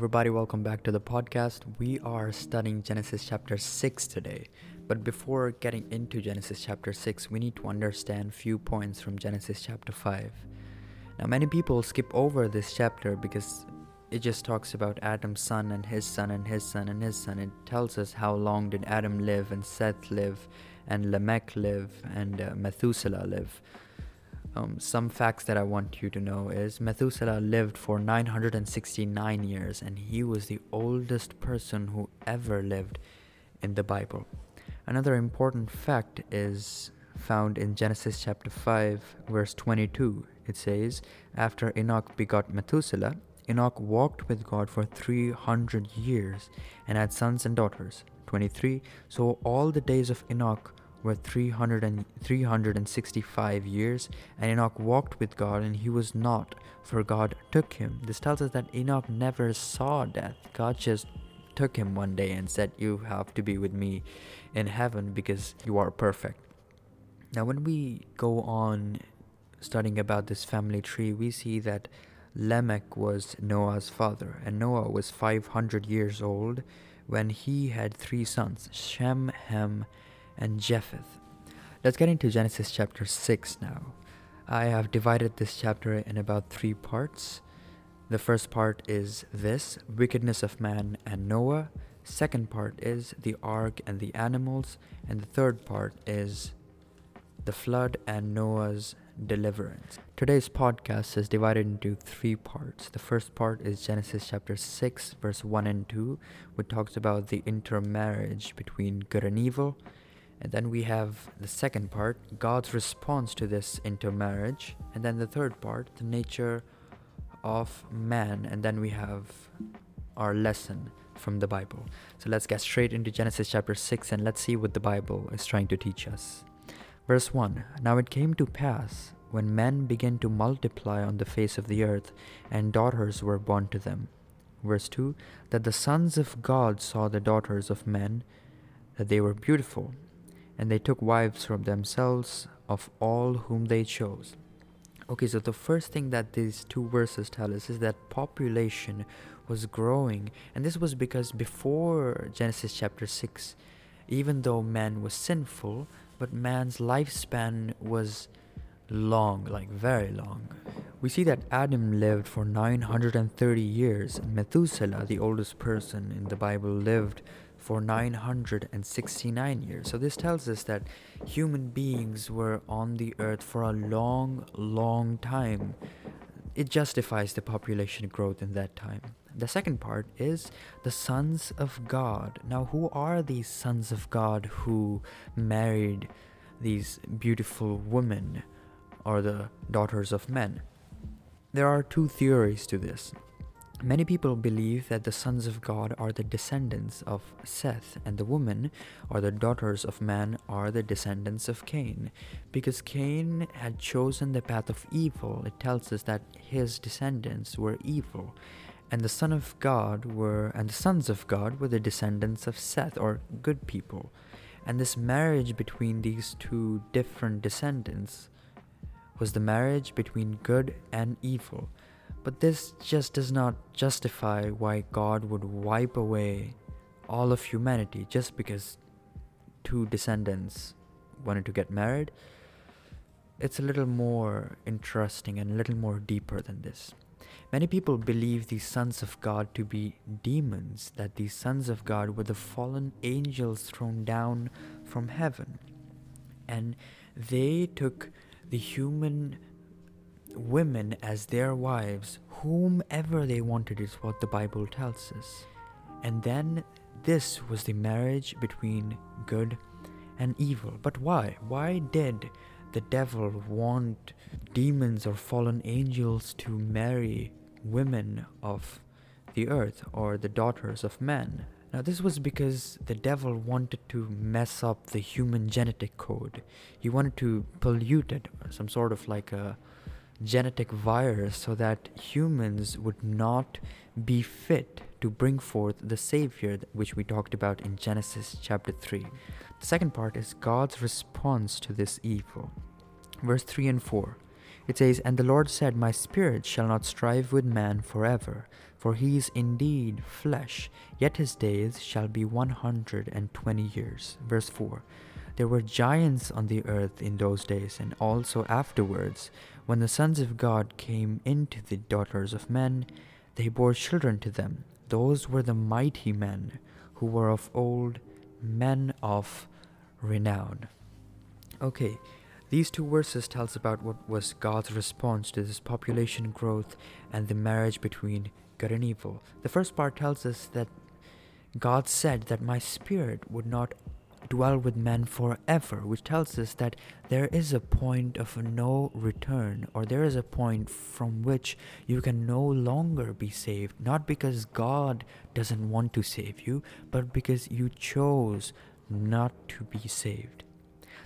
everybody, welcome back to the podcast. We are studying Genesis chapter 6 today. But before getting into Genesis chapter 6, we need to understand few points from Genesis chapter 5. Now, many people skip over this chapter because it just talks about Adam's son and his son and his son and his son. It tells us how long did Adam live and Seth live and Lamech live and uh, Methuselah live. Um, some facts that I want you to know is Methuselah lived for 969 years and he was the oldest person who ever lived in the Bible. Another important fact is found in Genesis chapter 5, verse 22. It says, After Enoch begot Methuselah, Enoch walked with God for 300 years and had sons and daughters. 23. So all the days of Enoch were 300 and 365 years, and Enoch walked with God, and he was not, for God took him. This tells us that Enoch never saw death. God just took him one day and said, You have to be with me in heaven because you are perfect. Now, when we go on studying about this family tree, we see that Lamech was Noah's father, and Noah was 500 years old when he had three sons Shem, Ham, and Japheth. Let's get into Genesis chapter 6 now. I have divided this chapter in about three parts. The first part is this wickedness of man and Noah. Second part is the ark and the animals. And the third part is the flood and Noah's deliverance. Today's podcast is divided into three parts. The first part is Genesis chapter 6, verse 1 and 2, which talks about the intermarriage between good and evil. And then we have the second part, God's response to this intermarriage. And then the third part, the nature of man. And then we have our lesson from the Bible. So let's get straight into Genesis chapter 6 and let's see what the Bible is trying to teach us. Verse 1 Now it came to pass when men began to multiply on the face of the earth, and daughters were born to them. Verse 2 That the sons of God saw the daughters of men, that they were beautiful, and they took wives from themselves of all whom they chose. Okay, so the first thing that these two verses tell us is that population was growing, and this was because before Genesis chapter 6, even though man was sinful, but man's lifespan was long, like very long. We see that Adam lived for 930 years, and Methuselah, the oldest person in the Bible, lived for 969 years. So this tells us that human beings were on the earth for a long, long time. It justifies the population growth in that time. The second part is the sons of God. Now, who are these sons of God who married these beautiful women or the daughters of men? There are two theories to this. Many people believe that the sons of God are the descendants of Seth, and the women, or the daughters of man, are the descendants of Cain. Because Cain had chosen the path of evil, it tells us that his descendants were evil. And the son of God were and the sons of God were the descendants of Seth, or good people. And this marriage between these two different descendants was the marriage between good and evil. But this just does not justify why God would wipe away all of humanity just because two descendants wanted to get married. It's a little more interesting and a little more deeper than this. Many people believe these sons of God to be demons, that these sons of God were the fallen angels thrown down from heaven. And they took the human women as their wives, whomever they wanted, is what the Bible tells us. And then this was the marriage between good and evil. But why? Why did the devil want demons or fallen angels to marry women of the earth or the daughters of men? Now, this was because the devil wanted to mess up the human genetic code. He wanted to pollute it, some sort of like a genetic virus so that humans would not be fit to bring forth the Savior, which we talked about in Genesis chapter 3. The second part is God's response to this evil. Verse 3 and 4. It says, And the Lord said, My spirit shall not strive with man forever, for he is indeed flesh, yet his days shall be 120 years. Verse 4 There were giants on the earth in those days, and also afterwards, when the sons of God came into the daughters of men, they bore children to them. Those were the mighty men who were of old, men of renown. Okay, these two verses tells about what was God's response to this population growth and the marriage between good and evil. The first part tells us that God said that my spirit would not dwell with men forever, which tells us that there is a point of no return, or there is a point from which you can no longer be saved, not because God doesn't want to save you, but because you chose not to be saved.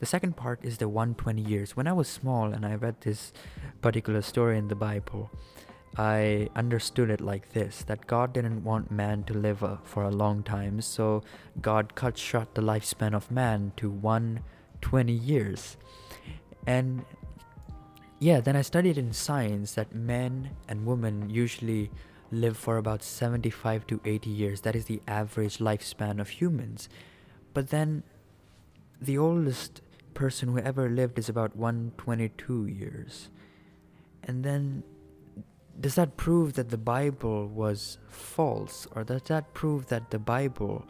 The second part is the 120 years. When I was small and I read this particular story in the Bible, I understood it like this that God didn't want man to live uh, for a long time, so God cut short the lifespan of man to 120 years. And yeah, then I studied in science that men and women usually live for about 75 to 80 years. That is the average lifespan of humans. But then the oldest person who ever lived is about 122 years. And then does that prove that the Bible was false, or does that prove that the Bible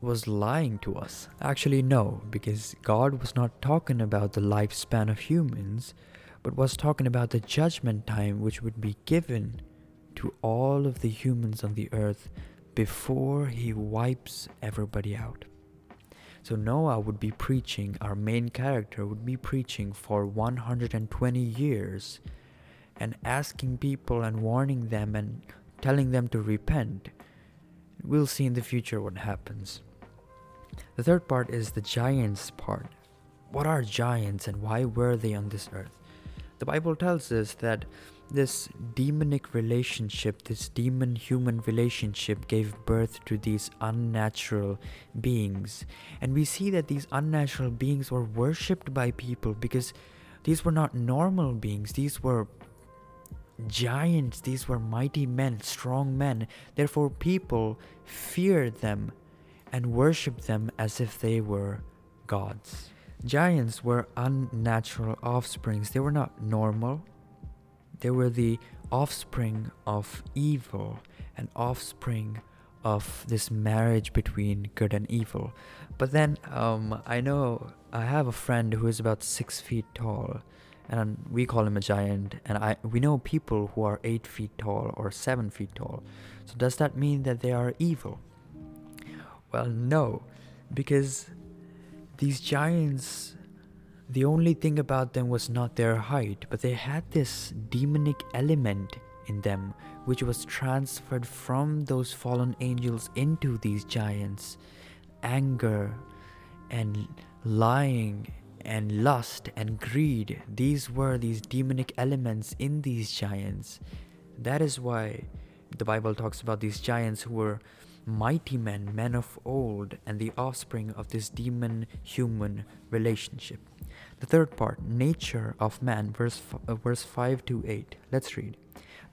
was lying to us? Actually, no, because God was not talking about the lifespan of humans, but was talking about the judgment time which would be given to all of the humans on the earth before He wipes everybody out. So Noah would be preaching, our main character would be preaching for 120 years and asking people and warning them and telling them to repent. We'll see in the future what happens. The third part is the giants part. What are giants and why were they on this earth? The Bible tells us that this demonic relationship, this demon human relationship, gave birth to these unnatural beings. And we see that these unnatural beings were worshipped by people because these were not normal beings, these were giants, these were mighty men, strong men. Therefore, people feared them and worshipped them as if they were gods. Giants were unnatural offsprings, they were not normal. They were the offspring of evil, an offspring of this marriage between good and evil. But then, um, I know I have a friend who is about six feet tall and we call him a giant. And i we know people who are 8 feet tall or 7 feet tall. So does that mean that they are evil? Well no. Because these giants the only thing about them was not their height but they had this demonic element in them which was transferred from those fallen angels into these giants. Anger and lying and lust and greed. These were these demonic elements in these giants. That is why the Bible talks about these giants who were mighty men, men of old, and the offspring of this demon human relationship. The third part, nature of man, verse, uh, verse 5 to 8. Let's read.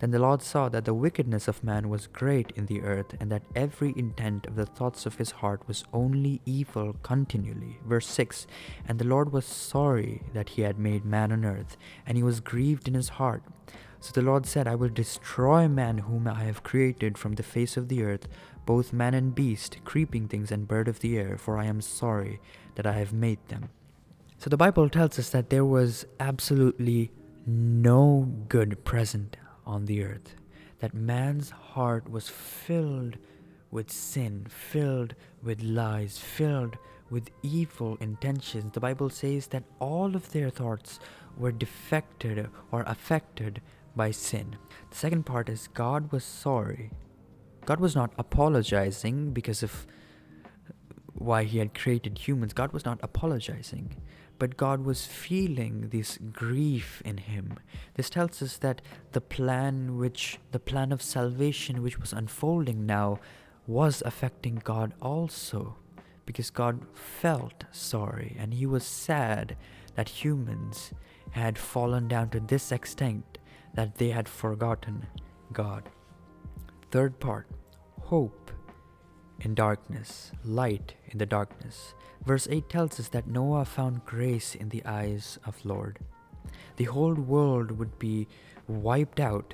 Then the Lord saw that the wickedness of man was great in the earth, and that every intent of the thoughts of his heart was only evil continually. Verse 6 And the Lord was sorry that he had made man on earth, and he was grieved in his heart. So the Lord said, I will destroy man whom I have created from the face of the earth, both man and beast, creeping things and bird of the air, for I am sorry that I have made them. So the Bible tells us that there was absolutely no good present on the earth, that man's heart was filled with sin, filled with lies, filled with evil intentions. The Bible says that all of their thoughts were defected or affected by sin. The second part is God was sorry. God was not apologizing because of why he had created humans. God was not apologizing but God was feeling this grief in him. This tells us that the plan which the plan of salvation which was unfolding now was affecting God also because God felt sorry and he was sad that humans had fallen down to this extent that they had forgotten God. Third part hope in darkness, light in the darkness. Verse 8 tells us that Noah found grace in the eyes of Lord. The whole world would be wiped out,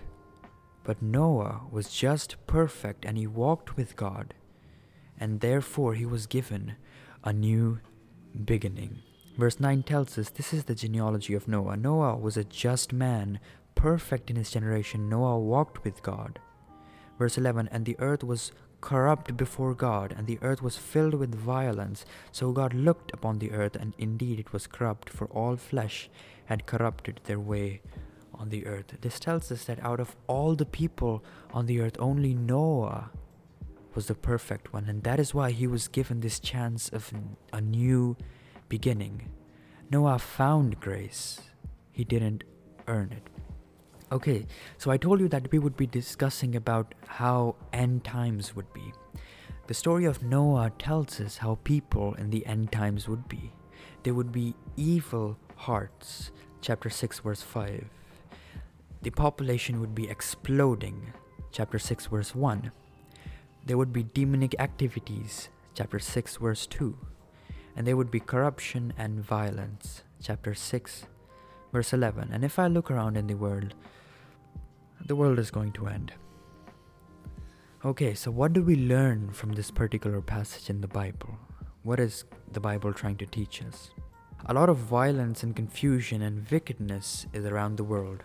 but Noah was just perfect and he walked with God, and therefore he was given a new beginning. Verse 9 tells us this is the genealogy of Noah. Noah was a just man, perfect in his generation. Noah walked with God. Verse 11 And the earth was corrupt before God, and the earth was filled with violence. So God looked upon the earth, and indeed it was corrupt, for all flesh had corrupted their way on the earth. This tells us that out of all the people on the earth, only Noah was the perfect one, and that is why he was given this chance of a new beginning. Noah found grace, he didn't earn it. Okay, so I told you that we would be discussing about how end times would be. The story of Noah tells us how people in the end times would be. There would be evil hearts, chapter 6, verse 5. The population would be exploding, chapter 6, verse 1. There would be demonic activities, chapter 6, verse 2. And there would be corruption and violence, chapter 6, verse 11. And if I look around in the world, the world is going to end. Okay, so what do we learn from this particular passage in the Bible? What is the Bible trying to teach us? A lot of violence and confusion and wickedness is around the world.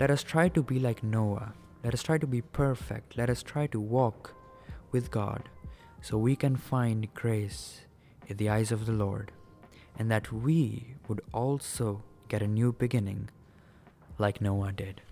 Let us try to be like Noah. Let us try to be perfect. Let us try to walk with God so we can find grace in the eyes of the Lord and that we would also get a new beginning like Noah did.